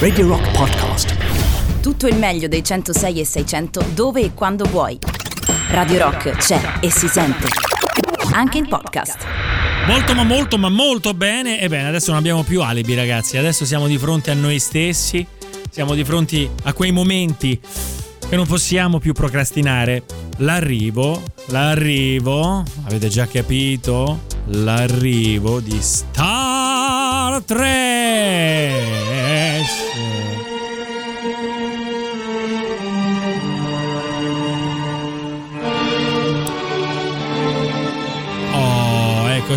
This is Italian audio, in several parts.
Radio Rock Podcast. Tutto il meglio dei 106 e 600 dove e quando vuoi. Radio Rock c'è e si sente. Anche in podcast. Molto ma molto ma molto bene. Ebbene, adesso non abbiamo più alibi ragazzi, adesso siamo di fronte a noi stessi, siamo di fronte a quei momenti che non possiamo più procrastinare. L'arrivo, l'arrivo, avete già capito? L'arrivo di Star Trash.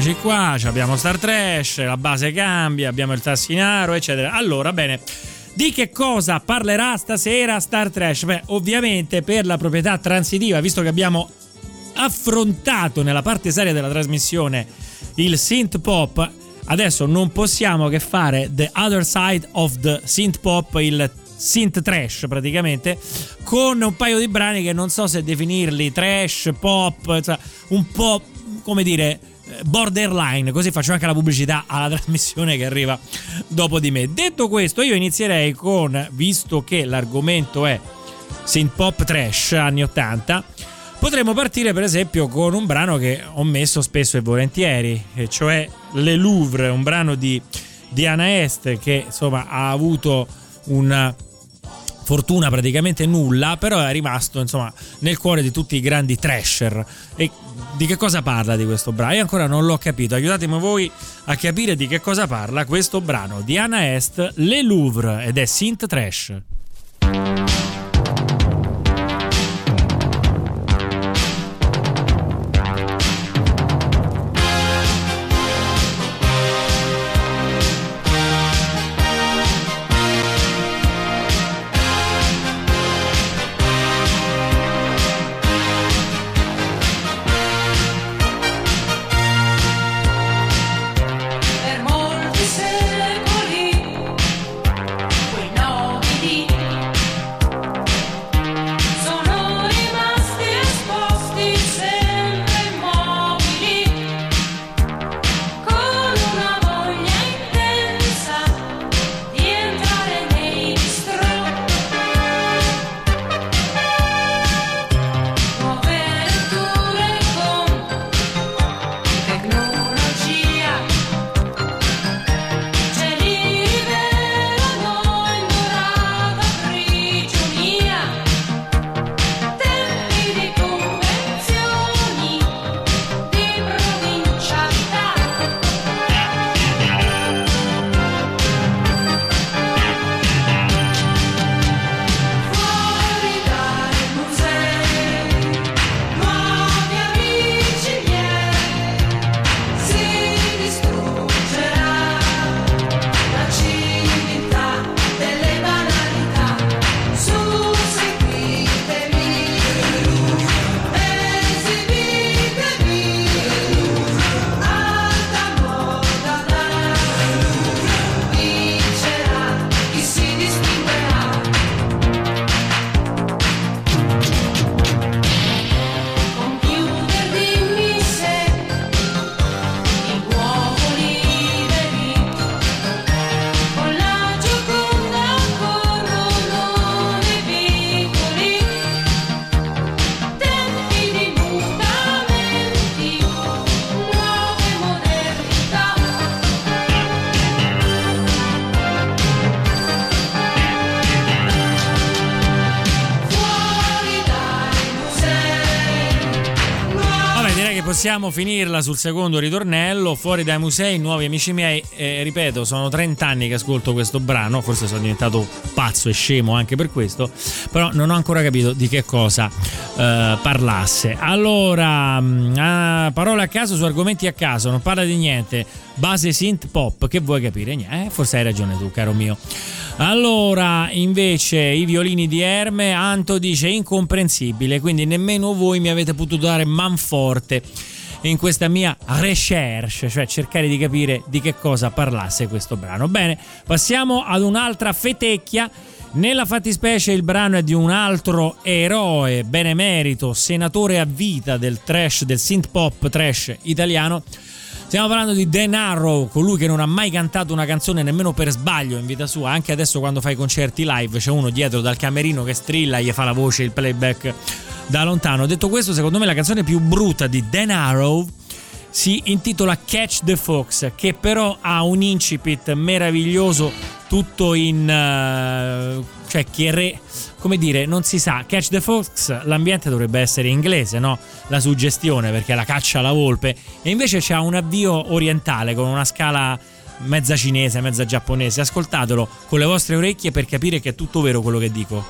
Eccoci qua, abbiamo Star Trash, la base cambia, abbiamo il tassinaro, eccetera. Allora, bene. Di che cosa parlerà stasera Star Trash? Beh, ovviamente per la proprietà transitiva, visto che abbiamo affrontato nella parte seria della trasmissione il synth pop, adesso non possiamo che fare the other side of the synth pop, il synth trash praticamente, con un paio di brani che non so se definirli trash, pop, cioè un po' come dire borderline, così faccio anche la pubblicità alla trasmissione che arriva dopo di me. Detto questo, io inizierei con, visto che l'argomento è synth pop trash anni 80, potremmo partire per esempio con un brano che ho messo spesso e volentieri, e cioè Le Louvre, un brano di Diana Est che insomma ha avuto una fortuna praticamente nulla, però è rimasto insomma nel cuore di tutti i grandi trasher. E di che cosa parla di questo brano? Io ancora non l'ho capito. Aiutatemi voi a capire di che cosa parla questo brano di Anna Est, Le Louvre ed è synth trash. Possiamo finirla sul secondo ritornello. Fuori dai musei, nuovi amici miei. Eh, ripeto, sono 30 anni che ascolto questo brano. Forse sono diventato pazzo e scemo anche per questo. Però non ho ancora capito di che cosa eh, parlasse. Allora, ah, parole a caso su argomenti a caso. Non parla di niente. Base synth pop. Che vuoi capire? Eh, forse hai ragione tu, caro mio. Allora, invece, i violini di Erme, Anto dice incomprensibile, quindi nemmeno voi mi avete potuto dare manforte in questa mia recherche, cioè cercare di capire di che cosa parlasse questo brano. Bene, passiamo ad un'altra fetecchia. Nella fattispecie il brano è di un altro eroe benemerito, senatore a vita del trash, del synth pop trash italiano. Stiamo parlando di Dan Arrow, colui che non ha mai cantato una canzone nemmeno per sbaglio in vita sua. Anche adesso, quando fa i concerti live, c'è uno dietro dal camerino che strilla e gli fa la voce, il playback da lontano. Detto questo, secondo me la canzone più brutta di Dan Arrow si intitola Catch the Fox, che però ha un incipit meraviglioso, tutto in. eh, cioè, che re, come dire, non si sa. Catch the Fox, l'ambiente dovrebbe essere inglese, no? La suggestione, perché la caccia alla volpe. E invece c'ha un avvio orientale con una scala mezza cinese, mezza giapponese. Ascoltatelo con le vostre orecchie per capire che è tutto vero quello che dico.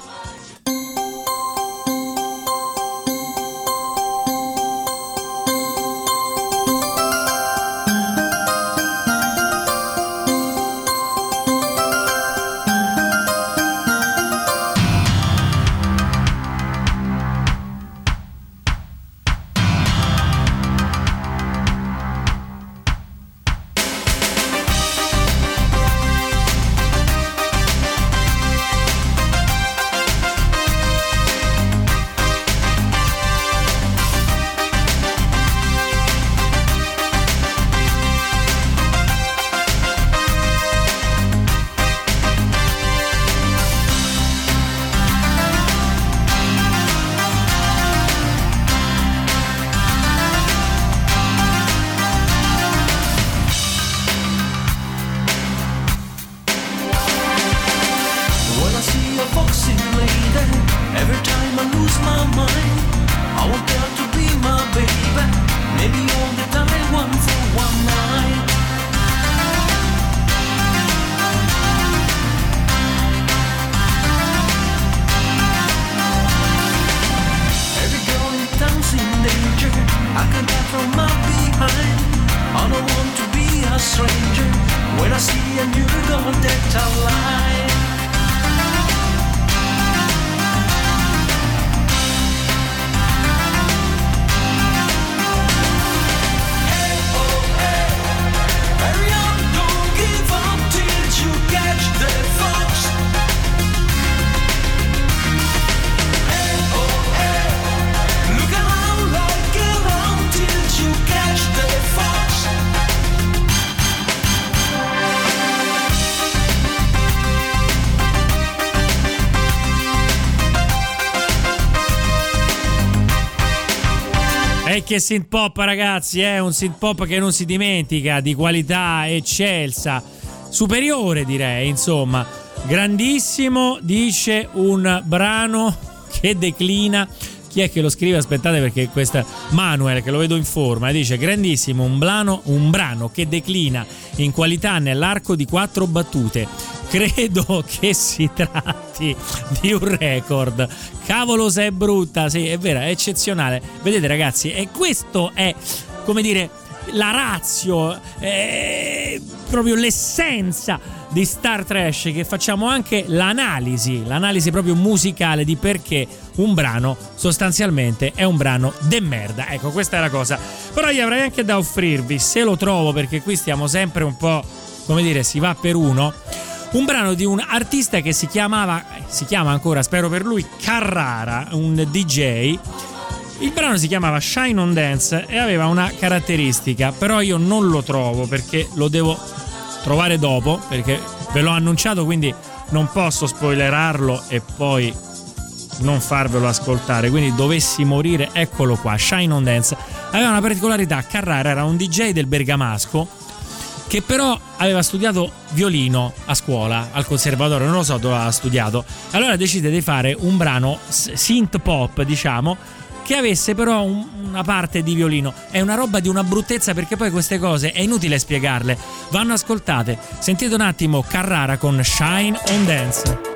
E che synth pop, ragazzi, è un synth pop che non si dimentica, di qualità eccelsa, superiore direi, insomma. Grandissimo, dice un brano che declina. Chi è che lo scrive? Aspettate perché questo è Manuel che lo vedo in forma. Dice grandissimo, un brano, un brano che declina in qualità nell'arco di quattro battute. Credo che si tratti di un record. Cavolo se è brutta, sì, è vera, è eccezionale. Vedete ragazzi, e questo è, come dire, la razio, è proprio l'essenza di Star Trash che facciamo anche l'analisi, l'analisi proprio musicale di perché un brano sostanzialmente è un brano de merda. Ecco, questa è la cosa. Però io avrei anche da offrirvi, se lo trovo, perché qui stiamo sempre un po', come dire, si va per uno. Un brano di un artista che si chiamava, si chiama ancora, spero per lui, Carrara, un DJ. Il brano si chiamava Shine on Dance e aveva una caratteristica, però io non lo trovo perché lo devo trovare dopo, perché ve l'ho annunciato, quindi non posso spoilerarlo e poi non farvelo ascoltare. Quindi dovessi morire, eccolo qua, Shine on Dance. Aveva una particolarità, Carrara era un DJ del Bergamasco che però aveva studiato violino a scuola, al conservatorio, non lo so dove aveva studiato. Allora decide di fare un brano synth pop, diciamo, che avesse però un- una parte di violino. È una roba di una bruttezza perché poi queste cose è inutile spiegarle. Vanno ascoltate. Sentite un attimo Carrara con Shine on Dance.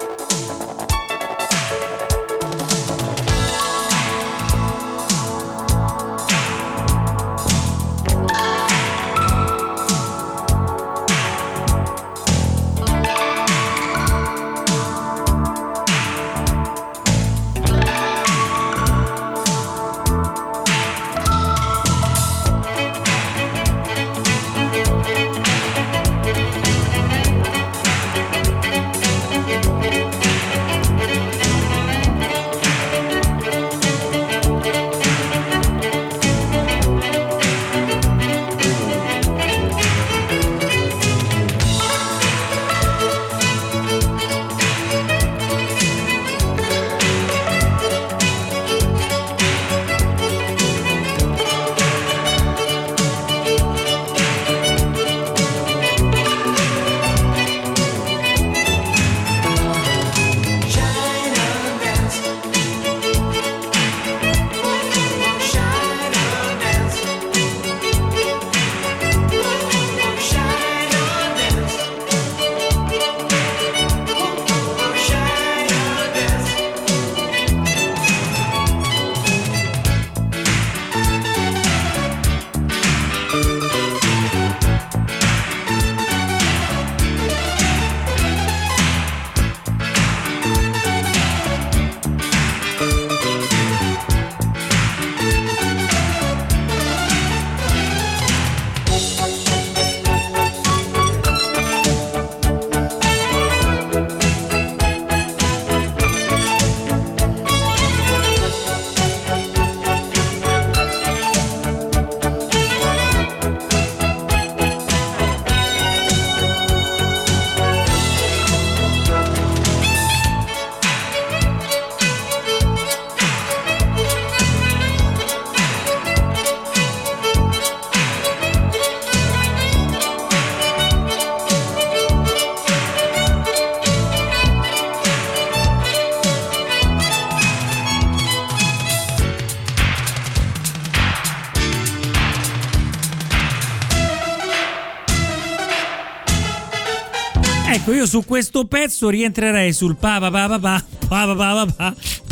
Su questo pezzo rientrerei sul pa pa pa pa pa pa pa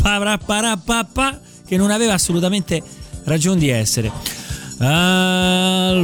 pa pa pa pa che non aveva assolutamente ragione di essere. Allora,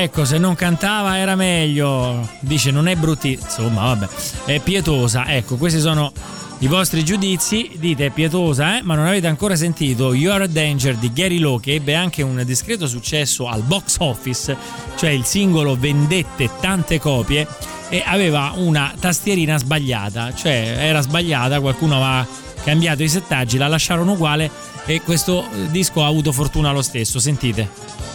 ecco, se non cantava era meglio. Dice non è bruttissima, insomma, vabbè, è pietosa. Ecco, questi sono i vostri giudizi. Dite è pietosa, eh? ma non avete ancora sentito You're a Danger di Gary Lowe che ebbe anche un discreto successo al box office, cioè il singolo vendette tante copie e aveva una tastierina sbagliata, cioè era sbagliata, qualcuno aveva cambiato i settaggi, la lasciarono uguale e questo disco ha avuto fortuna lo stesso, sentite.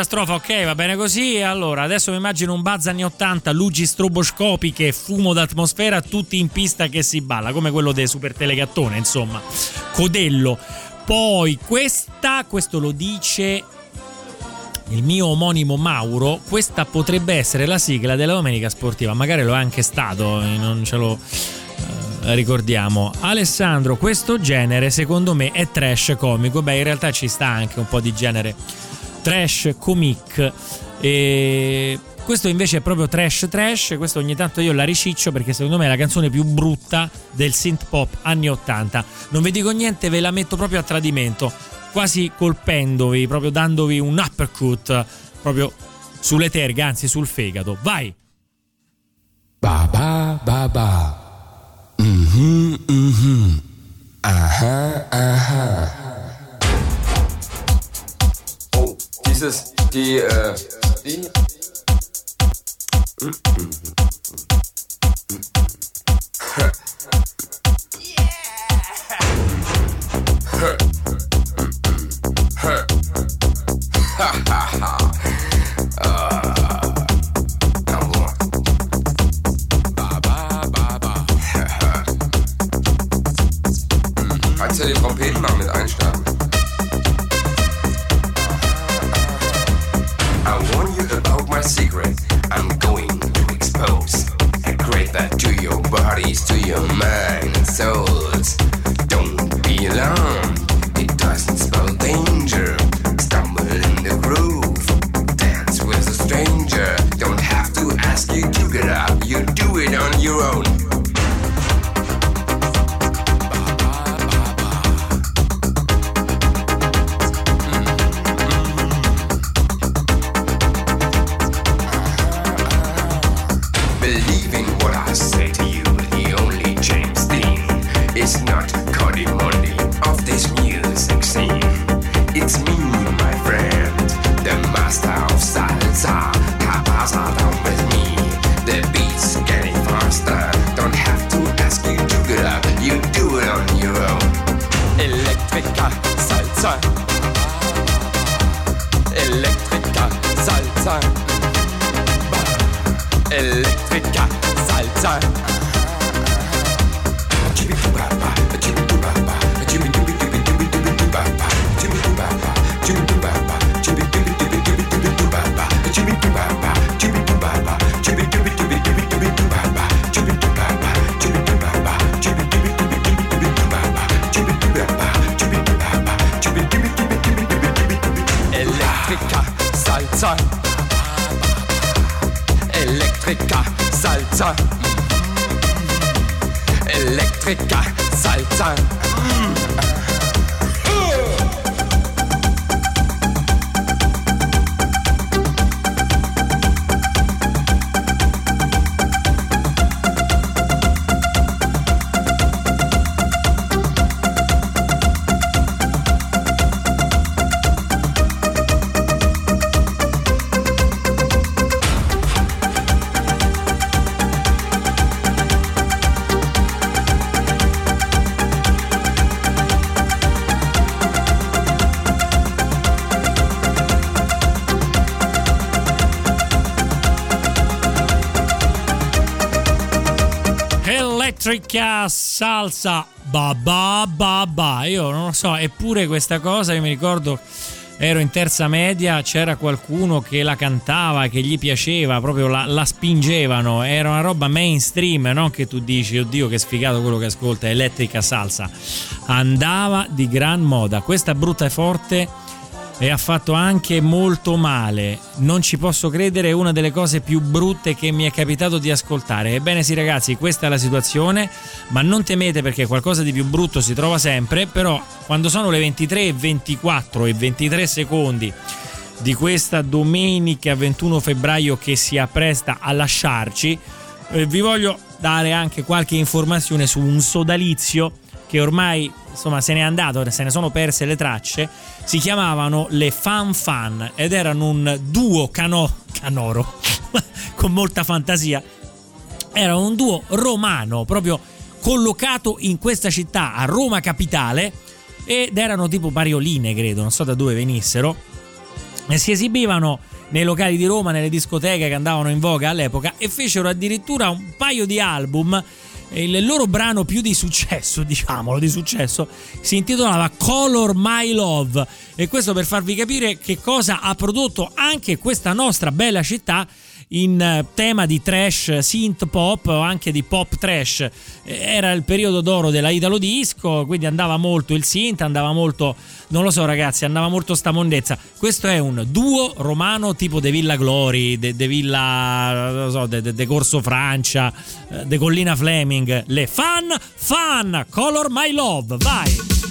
Seconda strofa, ok, va bene così. Allora, adesso mi immagino un buzz anni 80, luci stroboscopiche, fumo d'atmosfera, tutti in pista che si balla, come quello dei super telegattone, insomma. Codello. Poi questa, questo lo dice il mio omonimo Mauro, questa potrebbe essere la sigla della domenica sportiva, magari lo è anche stato, eh, non ce lo eh, ricordiamo. Alessandro, questo genere secondo me è trash comico, beh in realtà ci sta anche un po' di genere trash comic e questo invece è proprio trash trash, questo ogni tanto io la riciccio perché secondo me è la canzone più brutta del synth pop anni 80. Non vi dico niente, ve la metto proprio a tradimento, quasi colpendovi, proprio dandovi un uppercut proprio sulle terghe, anzi sul fegato. Vai! Ba ba ba ba. Mhm mhm. Aha aha. hieß es, die, äh, die. Ha ha ha! Electrica salsa. Electrica salsa. Electrica salsa. Ba ba ba ba. Io non lo so eppure questa cosa io mi ricordo ero in terza media c'era qualcuno che la cantava che gli piaceva proprio la, la spingevano. Era una roba mainstream non che tu dici oddio che sfigato quello che ascolta elettrica salsa. Andava di gran moda. Questa brutta e forte e ha fatto anche molto male. Non ci posso credere, è una delle cose più brutte che mi è capitato di ascoltare. Ebbene sì ragazzi, questa è la situazione, ma non temete perché qualcosa di più brutto si trova sempre, però quando sono le 23 e 24 e 23 secondi di questa domenica 21 febbraio che si appresta a lasciarci, eh, vi voglio dare anche qualche informazione su un sodalizio che ormai insomma se n'è andato, se ne sono perse le tracce, si chiamavano le Fan Fan ed erano un duo cano, canoro con molta fantasia. Era un duo romano proprio collocato in questa città, a Roma capitale, ed erano tipo parioline, credo, non so da dove venissero, e si esibivano nei locali di Roma, nelle discoteche che andavano in voga all'epoca e fecero addirittura un paio di album il loro brano più di successo, diciamolo, di successo, si intitolava Color My Love. E questo per farvi capire che cosa ha prodotto anche questa nostra bella città in eh, tema di trash synth pop o anche di pop trash. Eh, Era il periodo d'oro della Italo Disco, quindi andava molto il synth, andava molto, non lo so ragazzi, andava molto sta mondezza. Questo è un duo romano tipo De Villa Glory, De, De Villa, so, De, De- De Corso Francia, eh, De Collina Fleming, le fan, fan, Color My Love, vai!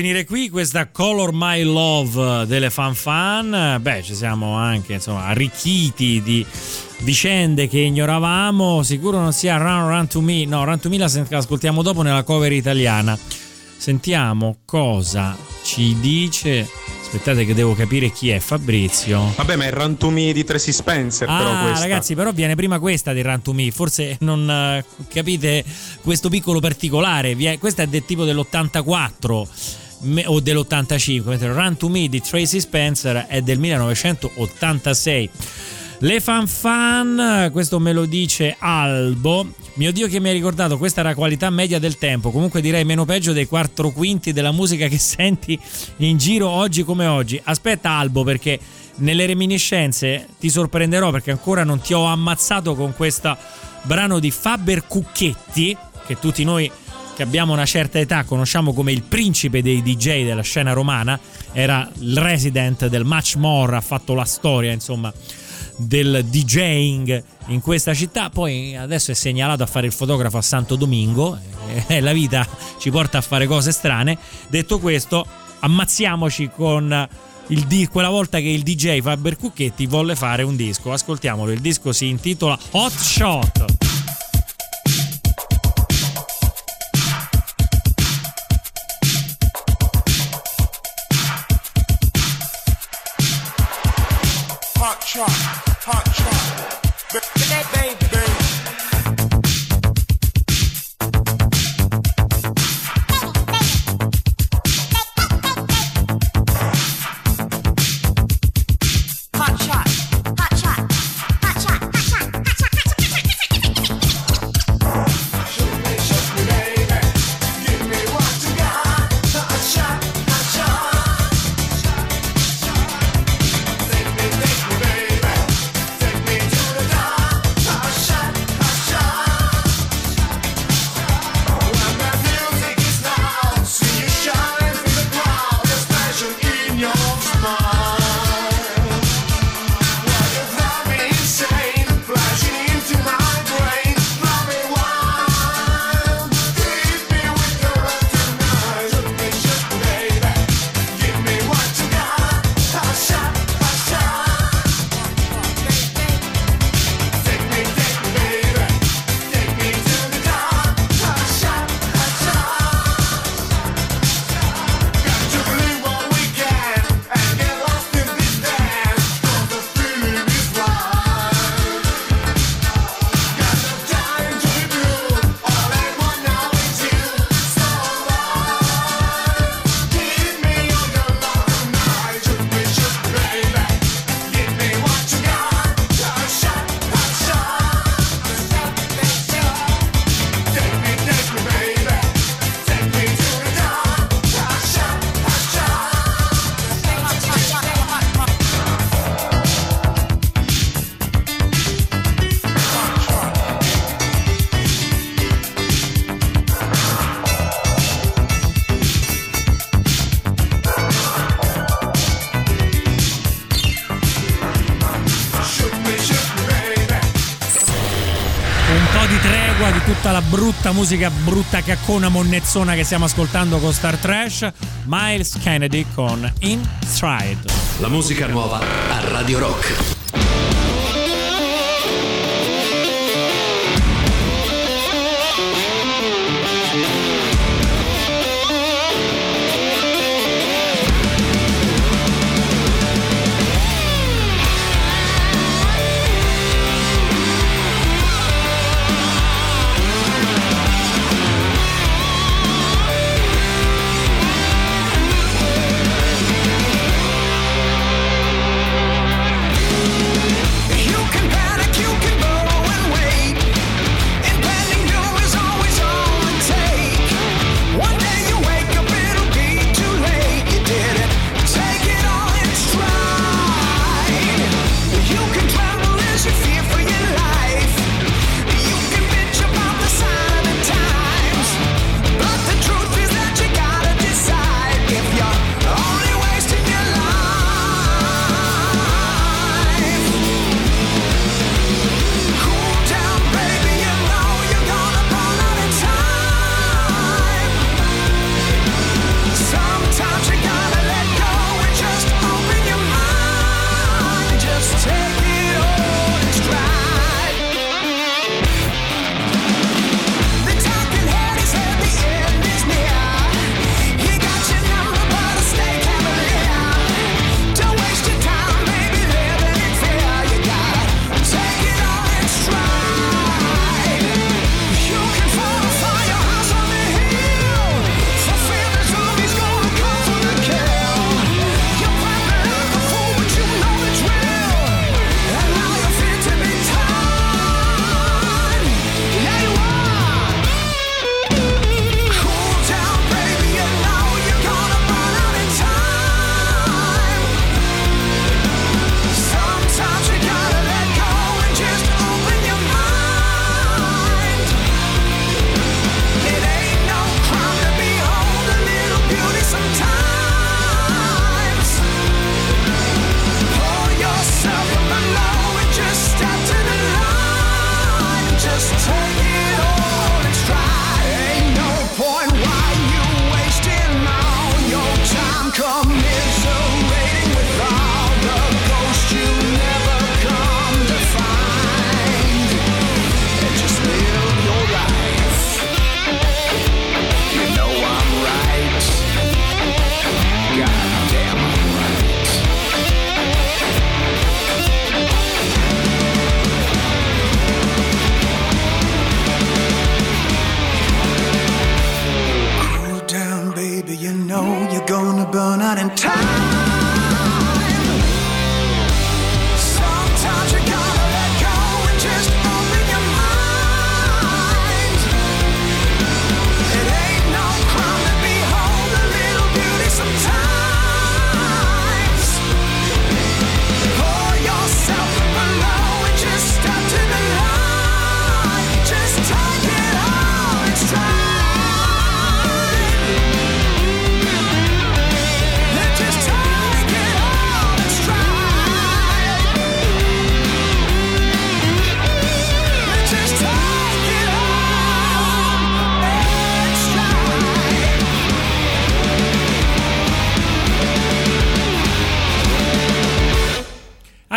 Finire qui questa Color My Love delle Fan Fan. Beh, ci siamo anche insomma arricchiti di vicende che ignoravamo. Sicuro non sia Run Run to Me. No, Run to Me la sen- la ascoltiamo dopo nella cover italiana. Sentiamo cosa ci dice. Aspettate che devo capire chi è Fabrizio. Vabbè, ma è Rantumi di Tracy Spencer, però Ah, questa. ragazzi, però viene prima questa di Run to Me. Forse non eh, capite questo piccolo particolare. Questa è del tipo dell'84 me- o dell'85, mentre Run to Me di Tracy Spencer è del 1986. Le fan fan, questo me lo dice Albo. Mio Dio che mi ha ricordato, questa era qualità media del tempo. Comunque direi meno peggio dei quattro quinti della musica che senti in giro oggi come oggi. Aspetta Albo perché nelle reminiscenze ti sorprenderò perché ancora non ti ho ammazzato con questo brano di Faber Cucchetti che tutti noi che abbiamo una certa età conosciamo come il principe dei DJ della scena romana, era il resident del Much More, ha fatto la storia insomma del DJing in questa città, poi adesso è segnalato a fare il fotografo a Santo Domingo, e la vita ci porta a fare cose strane. Detto questo, ammazziamoci con il quella volta che il DJ Faber Cucchetti volle fare un disco. Ascoltiamolo, il disco si intitola Hot Shot. Hot brutta musica brutta caccona monnezzona che stiamo ascoltando con Star Trash Miles Kennedy con Inside La musica nuova a Radio Rock.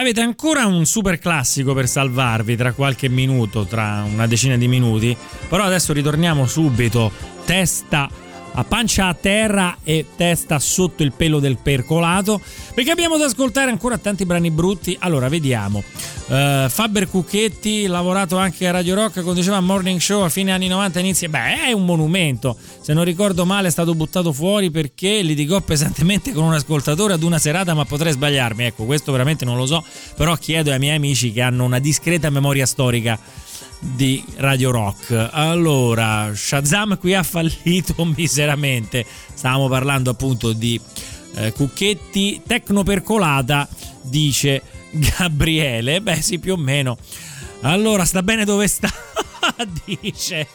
Avete ancora un super classico per salvarvi tra qualche minuto, tra una decina di minuti, però adesso ritorniamo subito, testa a pancia a terra e testa sotto il pelo del percolato, perché abbiamo da ascoltare ancora tanti brani brutti. Allora, vediamo. Eh, Faber Cucchetti, lavorato anche a Radio Rock, conduceva Morning Show a fine anni 90 inizia. Beh, è un monumento. Se non ricordo male, è stato buttato fuori perché litigò pesantemente con un ascoltatore ad una serata, ma potrei sbagliarmi. Ecco, questo veramente non lo so. Però chiedo ai miei amici che hanno una discreta memoria storica di Radio Rock. Allora, Shazam qui ha fallito miseramente. Stavamo parlando appunto di eh, Cucchetti, tecnopercolata, dice Gabriele. Beh, sì, più o meno. Allora, sta bene dove sta? dice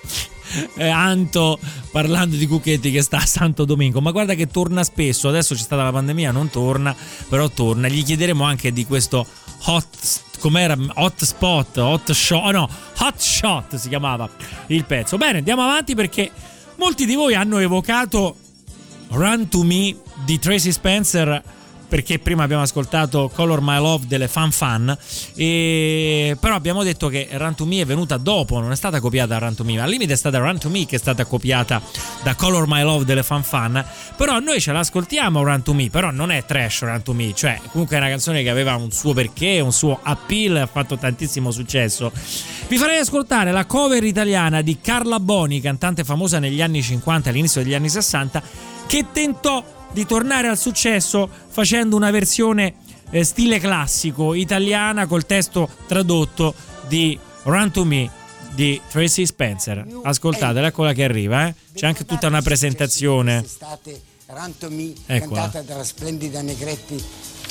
eh, Anto parlando di Cucchetti che sta a Santo Domingo. Ma guarda che torna spesso. Adesso c'è stata la pandemia, non torna, però torna. Gli chiederemo anche di questo hot com'era hot spot, hot shot, no, hot shot si chiamava il pezzo. Bene, andiamo avanti perché molti di voi hanno evocato Run to Me di Tracy Spencer perché prima abbiamo ascoltato Color My Love delle Fan Fan e però abbiamo detto che Run to Me è venuta dopo non è stata copiata da Run to Me al limite è stata Run to Me che è stata copiata da Color My Love delle Fan Fan. Però noi ce l'ascoltiamo Run to Me però non è trash Run to Me cioè comunque è una canzone che aveva un suo perché un suo appeal ha fatto tantissimo successo. Vi farei ascoltare la cover italiana di Carla Boni cantante famosa negli anni 50 all'inizio degli anni 60 che tentò di tornare al successo facendo una versione eh, stile classico italiana col testo tradotto di Run to Me di Tracy Spencer. Ascoltatela, eccola che arriva, eh. c'è anche tutta una presentazione. Run to Me, Eccola. cantata dalla splendida Negretti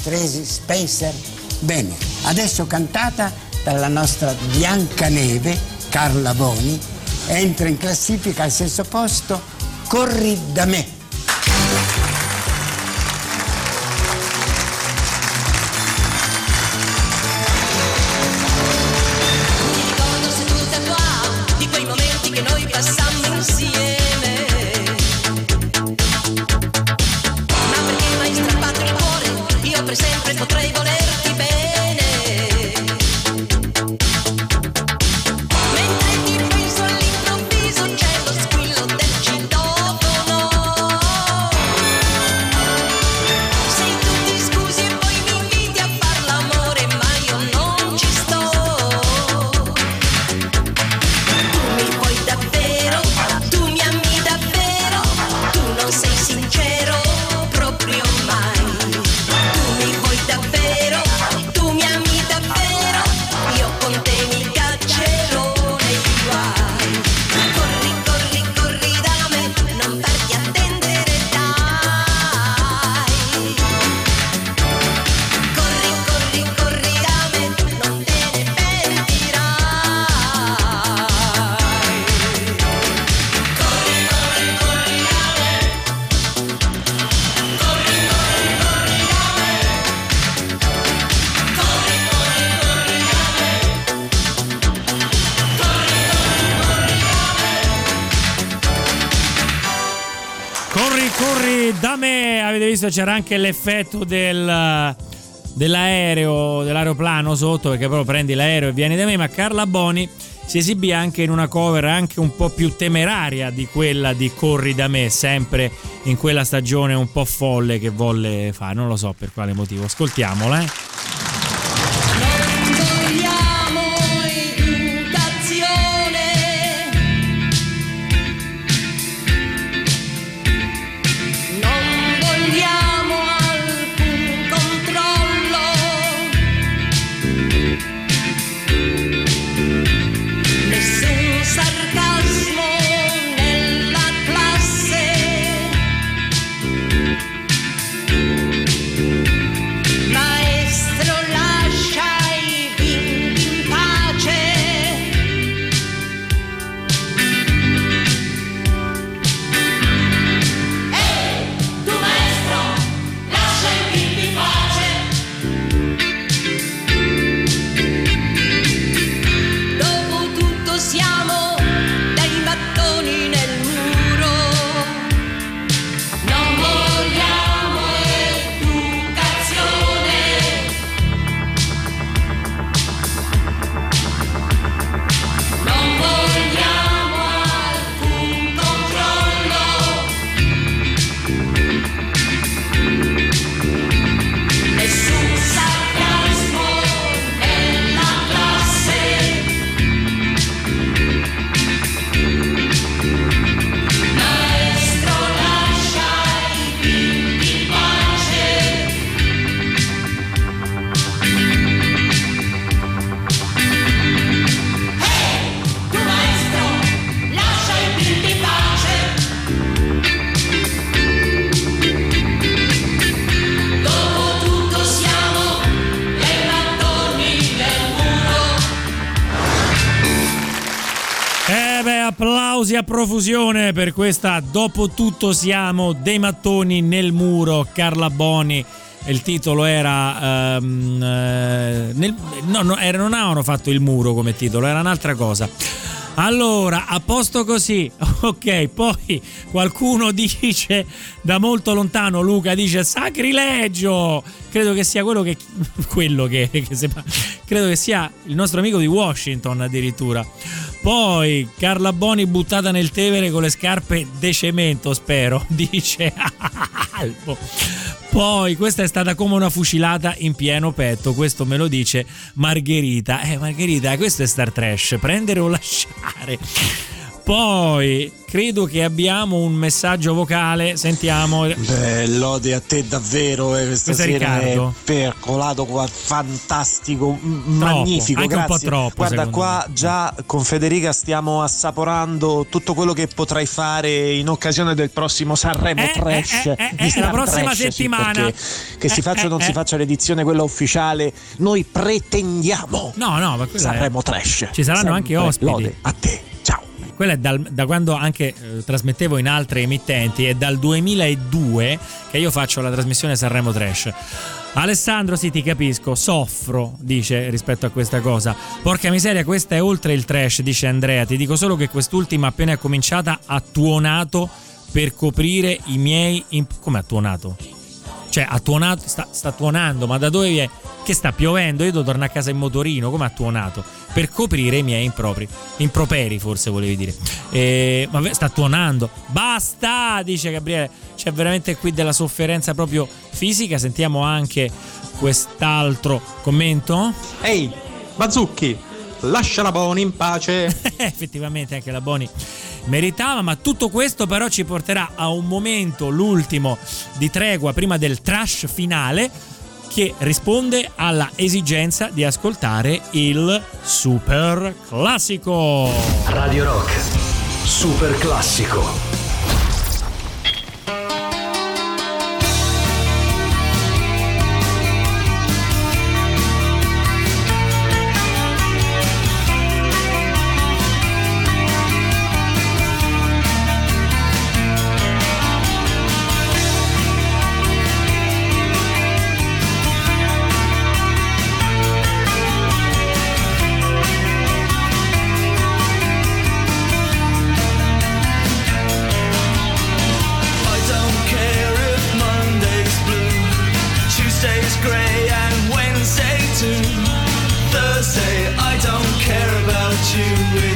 Tracy Spencer. Bene, adesso cantata dalla nostra Biancaneve Carla Boni, entra in classifica al sesto posto Corri da me. Da me. Avete visto c'era anche l'effetto del, dell'aereo, dell'aeroplano sotto, perché proprio prendi l'aereo e vieni da me. Ma Carla Boni si esibì anche in una cover anche un po' più temeraria di quella di Corri da me, sempre in quella stagione un po' folle che volle fare. Non lo so per quale motivo. Ascoltiamola, eh. Profusione per questa Dopo tutto siamo dei mattoni nel muro, Carla Boni. Il titolo era. eh, nel- no, no, era- non avevano fatto il muro come titolo, era un'altra cosa. Allora, a posto così, ok, poi qualcuno dice da molto lontano, Luca dice sacrilegio, credo che sia quello che, quello che, che sembra- credo che sia il nostro amico di Washington addirittura. Poi Carla Boni buttata nel Tevere con le scarpe de cemento, spero, dice Albo. Poi questa è stata come una fucilata in pieno petto, questo me lo dice Margherita. Eh Margherita, questo è Star Trash, prendere o lasciare. Poi credo che abbiamo un messaggio vocale, sentiamo. Beh, lode a te davvero, eh, questa Questo è sera è percolato qua, fantastico, Troppo, magnifico, anche un po' grazie. troppo, Guarda, qua già con Federica stiamo assaporando tutto quello che potrai fare in occasione del prossimo Sanremo Eh, Trash. eh, eh, di eh, Star la prossima Trash, sì, settimana. perché che si Eh, faccia o non eh, si eh. faccia l'edizione quella ufficiale, noi pretendiamo No, no, ma Sanremo Trash. Ci saranno Sempre anche ospiti. Lode a te. Quella è dal- da quando anche eh, trasmettevo in altre emittenti, è dal 2002 che io faccio la trasmissione Sanremo Trash. Alessandro, sì, ti capisco, soffro, dice rispetto a questa cosa. Porca miseria, questa è oltre il trash, dice Andrea. Ti dico solo che quest'ultima appena è cominciata ha tuonato per coprire i miei... imp- Come ha tuonato? Cioè, ha tuonato, sta, sta tuonando, ma da dove viene? Che sta piovendo? Io devo tornare a casa in motorino, come ha tuonato? Per coprire i miei impropri. Improperi, forse volevi dire. Eh, ma sta tuonando. Basta, dice Gabriele. C'è veramente qui della sofferenza proprio fisica. Sentiamo anche quest'altro commento. Ehi, Bazzucchi, lascia la Boni in pace. Effettivamente anche la Boni meritava, ma tutto questo però ci porterà a un momento, l'ultimo di tregua prima del trash finale, che risponde alla esigenza di ascoltare il super classico. Radio Rock, super classico. to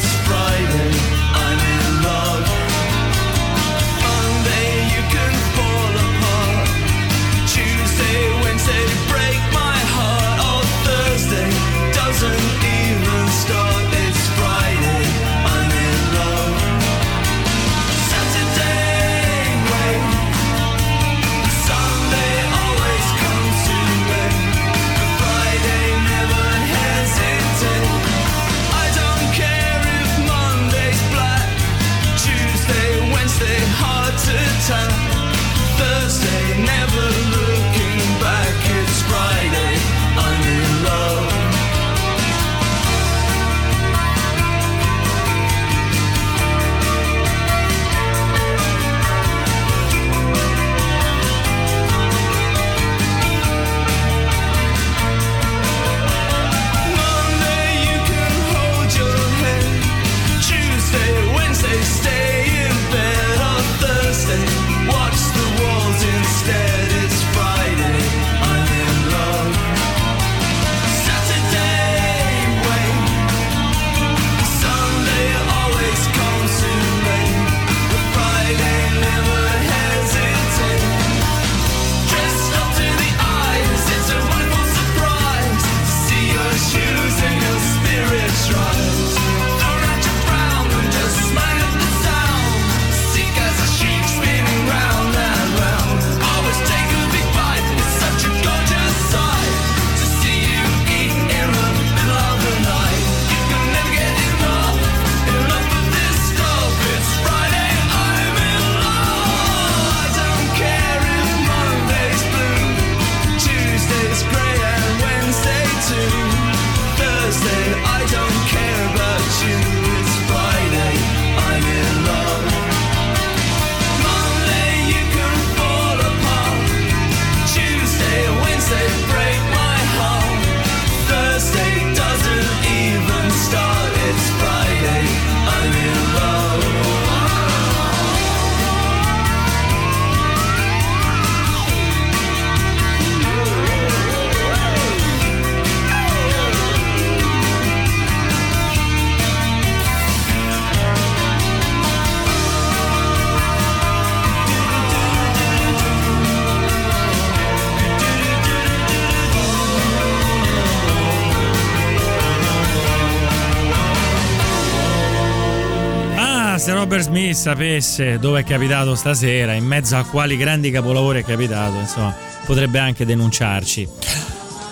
se Robert Smith sapesse dove è capitato stasera, in mezzo a quali grandi capolavori è capitato, insomma, potrebbe anche denunciarci.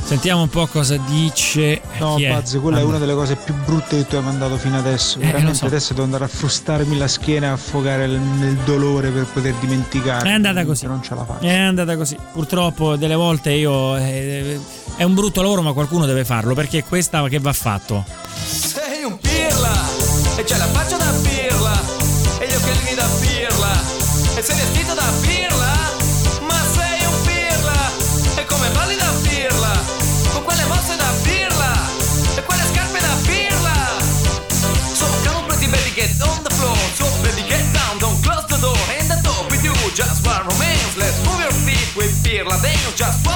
Sentiamo un po' cosa dice. No, è? Buzz, quella è Vabbè. una delle cose più brutte che tu hai mandato fino adesso. Eh, Veramente so. adesso devo andare a frustarmi la schiena e affogare nel dolore per poter dimenticare. È andata così. Non ce la faccio. È andata così. Purtroppo delle volte io. eh, è un brutto lavoro, ma qualcuno deve farlo perché è questa che va fatto. Sei un pirla e c'è la faccia da pirla e gli occhialini da pirla. E sei vestito da pirla ma sei un pirla. E come balli da pirla con quelle mosse da pirla. E quelle scarpe da pirla. So come pretty baby get on the floor So baby get down don't close the door. And the top with you just one romance. Let's move your feet with pirla dance just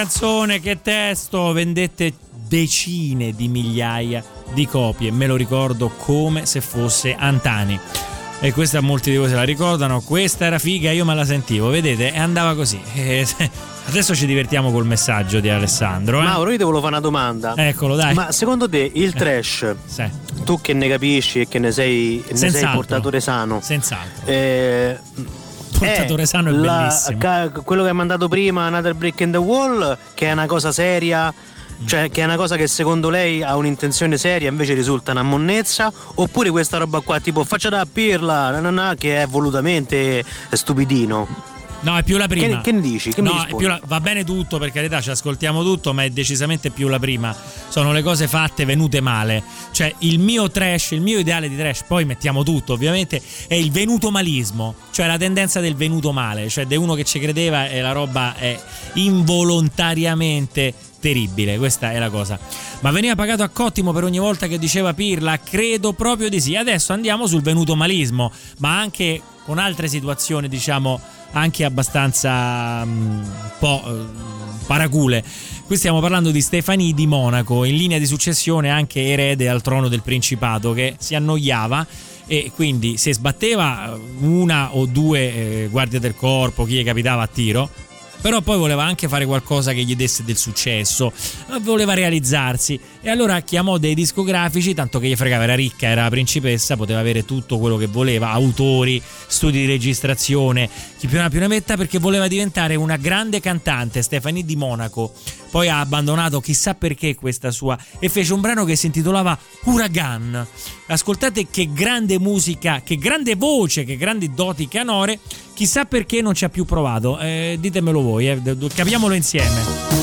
canzone, che testo! Vendette decine di migliaia di copie, me lo ricordo come se fosse Antani. E questa molti di voi se la ricordano, questa era figa, io me la sentivo, vedete, e andava così. Adesso ci divertiamo col messaggio di Alessandro. Eh? Mauro, io ti volevo fare una domanda. Eccolo, dai. Ma secondo te il trash, tu che ne capisci e che ne sei, ne sei portatore sano, Senz'altro. eh, Portatore sano è la- bellissimo. ca- quello che hai mandato prima, Another Brick in the Wall, che è una cosa seria, cioè che è una cosa che secondo lei ha un'intenzione seria, invece risulta una monnezza, oppure questa roba qua, tipo faccia da pirla, na, na, na, che è volutamente stupidino. No, è più la prima. Che, che ne dici? Che no, la- va bene tutto, per carità, ci ascoltiamo tutto, ma è decisamente più la prima. Sono le cose fatte venute male. Cioè, il mio trash, il mio ideale di trash, poi mettiamo tutto, ovviamente, è il venuto malismo, cioè la tendenza del venuto male, cioè di uno che ci credeva e la roba è involontariamente terribile, questa è la cosa. Ma veniva pagato a cottimo per ogni volta che diceva Pirla? Credo proprio di sì. Adesso andiamo sul venuto malismo, ma anche con altre situazioni, diciamo, anche abbastanza un po' eh, paracule. Qui stiamo parlando di Stefani di Monaco, in linea di successione anche erede al trono del Principato, che si annoiava e quindi se sbatteva una o due eh, guardie del corpo, chi gli capitava a tiro, però poi voleva anche fare qualcosa che gli desse del successo, eh, voleva realizzarsi e allora chiamò dei discografici, tanto che gli fregava, era ricca, era principessa, poteva avere tutto quello che voleva, autori, studi di registrazione, chi più ha più ne metta perché voleva diventare una grande cantante, Stefani di Monaco. Poi ha abbandonato chissà perché questa sua e fece un brano che si intitolava Huragan. Ascoltate che grande musica, che grande voce, che grandi doti canore. Chissà perché non ci ha più provato. Eh, ditemelo voi, eh, capiamolo insieme.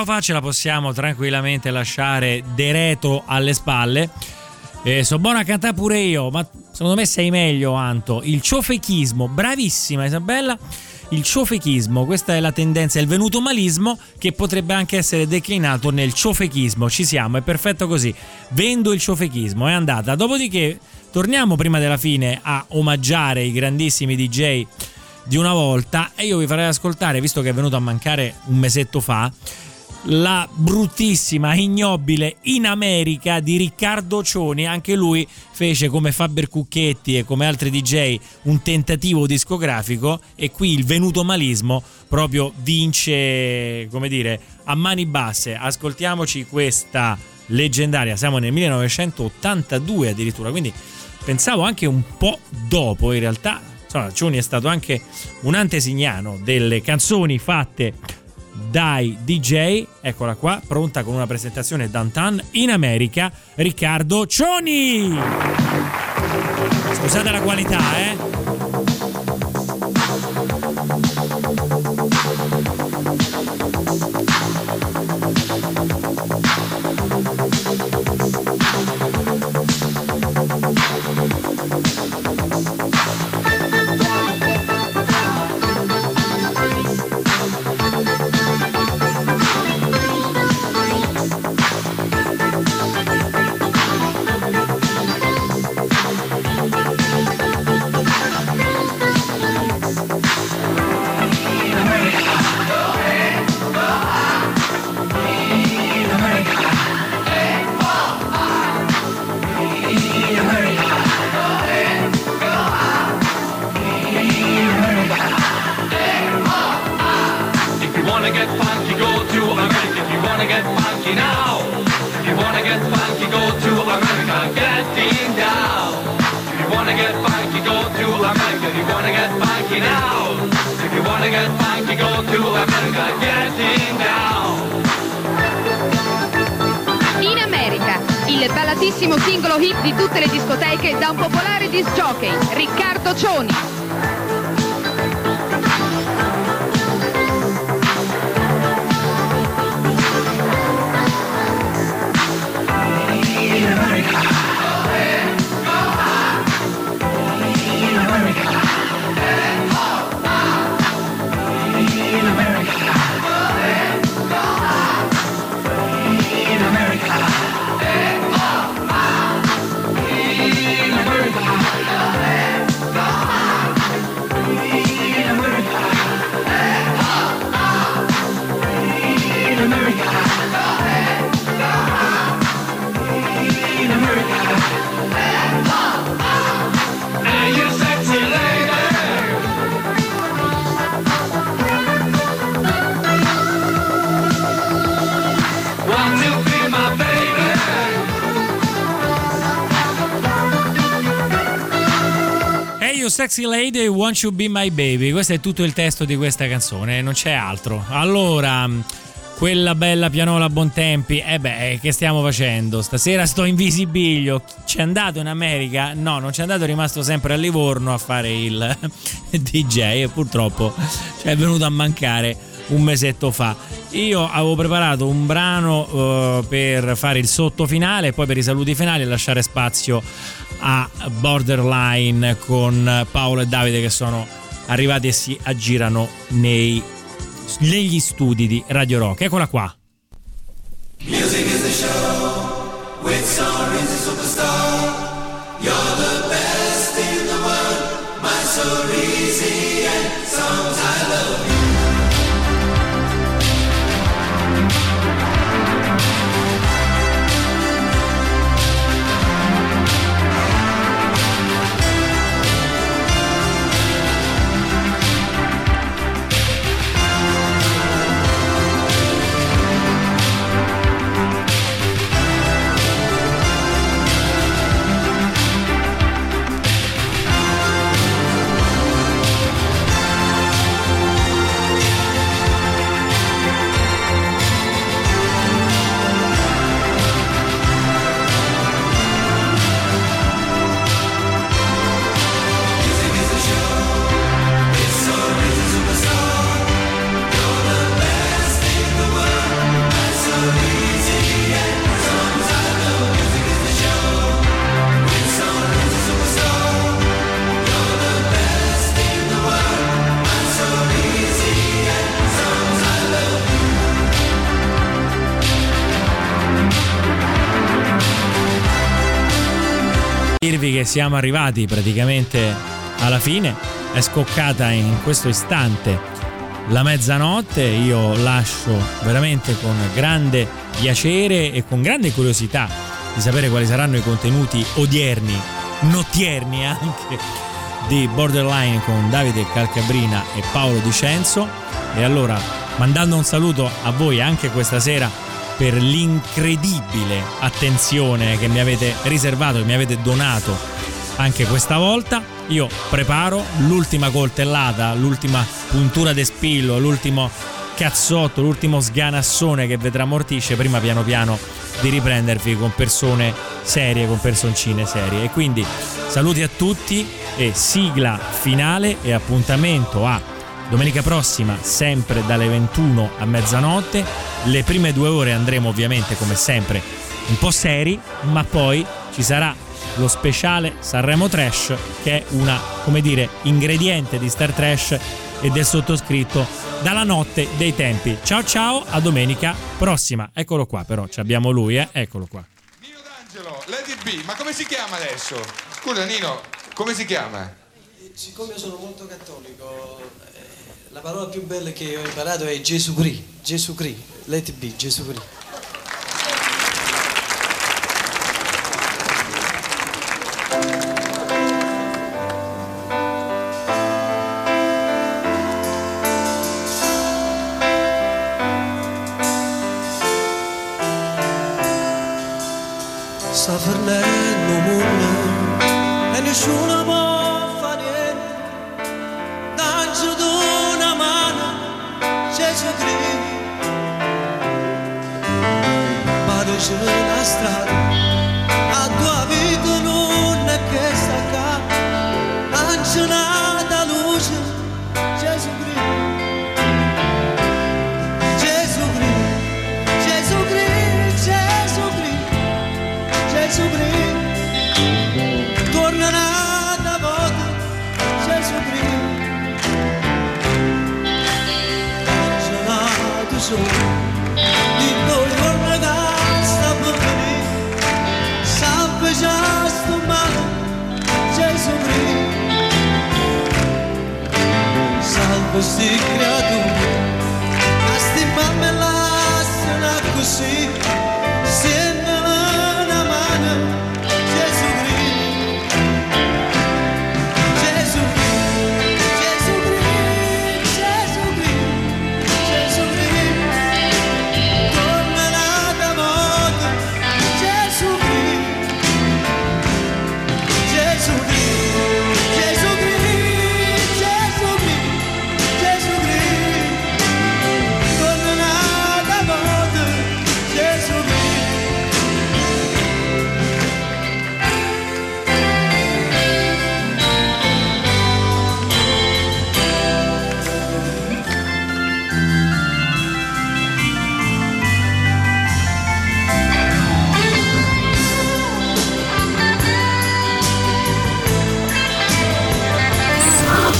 Strofa ce la possiamo tranquillamente lasciare de retro alle spalle. Eh, so buono a cantare pure io, ma secondo me sei meglio, Anto. Il ciofechismo, bravissima Isabella. Il ciofechismo, questa è la tendenza, il venuto malismo che potrebbe anche essere declinato nel ciofechismo. Ci siamo, è perfetto così. Vendo il ciofechismo, è andata. Dopodiché torniamo prima della fine a omaggiare i grandissimi DJ di una volta e io vi farei ascoltare, visto che è venuto a mancare un mesetto fa, la bruttissima, ignobile in America di Riccardo Cioni. Anche lui fece come Faber Cucchetti e come altri DJ un tentativo discografico e qui il venuto malismo proprio vince, come dire, a mani basse. Ascoltiamoci questa leggendaria, siamo nel 1982 addirittura, quindi pensavo anche un po' dopo in realtà. Cioni è stato anche un antesignano delle canzoni fatte dai DJ, eccola qua, pronta con una presentazione downtown in America, Riccardo Cioni. Scusate la qualità, eh. Wanna get funky, go to America. If you wanna get funky now. If you wanna get funky, go to America. Getting down. If you wanna get funky, go to America. If you wanna get funky now. If you wanna get funky, go to America. Getting down. In America, il ballatissimo singolo hit di tutte le discoteche da un popolare disc jockey, Riccardo Cioni. Sexy lady, won't you be my baby? Questo è tutto il testo di questa canzone, non c'è altro. Allora, quella bella pianola a buon tempi, eh beh, che stiamo facendo? Stasera sto in visibilio. C'è andato in America? No, non c'è andato, è rimasto sempre a Livorno a fare il DJ e purtroppo ci è venuto a mancare un mesetto fa. Io avevo preparato un brano eh, per fare il sottofinale e poi per i saluti finali e lasciare spazio a Borderline con Paolo e Davide che sono arrivati e si aggirano nei, negli studi di Radio Rock. Eccola qua. Siamo arrivati praticamente alla fine. È scoccata in questo istante la mezzanotte. Io lascio veramente con grande piacere e con grande curiosità di sapere quali saranno i contenuti odierni, notierni anche di Borderline con Davide Calcabrina e Paolo Dicenzo. E allora, mandando un saluto a voi anche questa sera per l'incredibile attenzione che mi avete riservato, che mi avete donato anche questa volta. Io preparo l'ultima coltellata, l'ultima puntura de spillo, l'ultimo cazzotto, l'ultimo sganassone che vedrà mortisce prima piano piano di riprendervi con persone serie, con personcine serie. E quindi saluti a tutti e sigla finale e appuntamento a domenica prossima, sempre dalle 21 a mezzanotte. Le prime due ore andremo ovviamente come sempre un po' seri, ma poi ci sarà lo speciale Sanremo Trash che è una, come dire, ingrediente di Star Trash e del sottoscritto dalla notte dei tempi. Ciao ciao, a domenica prossima. Eccolo qua però, ci abbiamo lui, eh? Eccolo qua. Angelo, Lady B, ma come si chiama adesso? Scusa Nino, come si chiama? Siccome io sono molto cattolico, la parola più bella che ho imparato è Gesù Cristo. Gesù Cristo, let it be, Gesù Cristo. see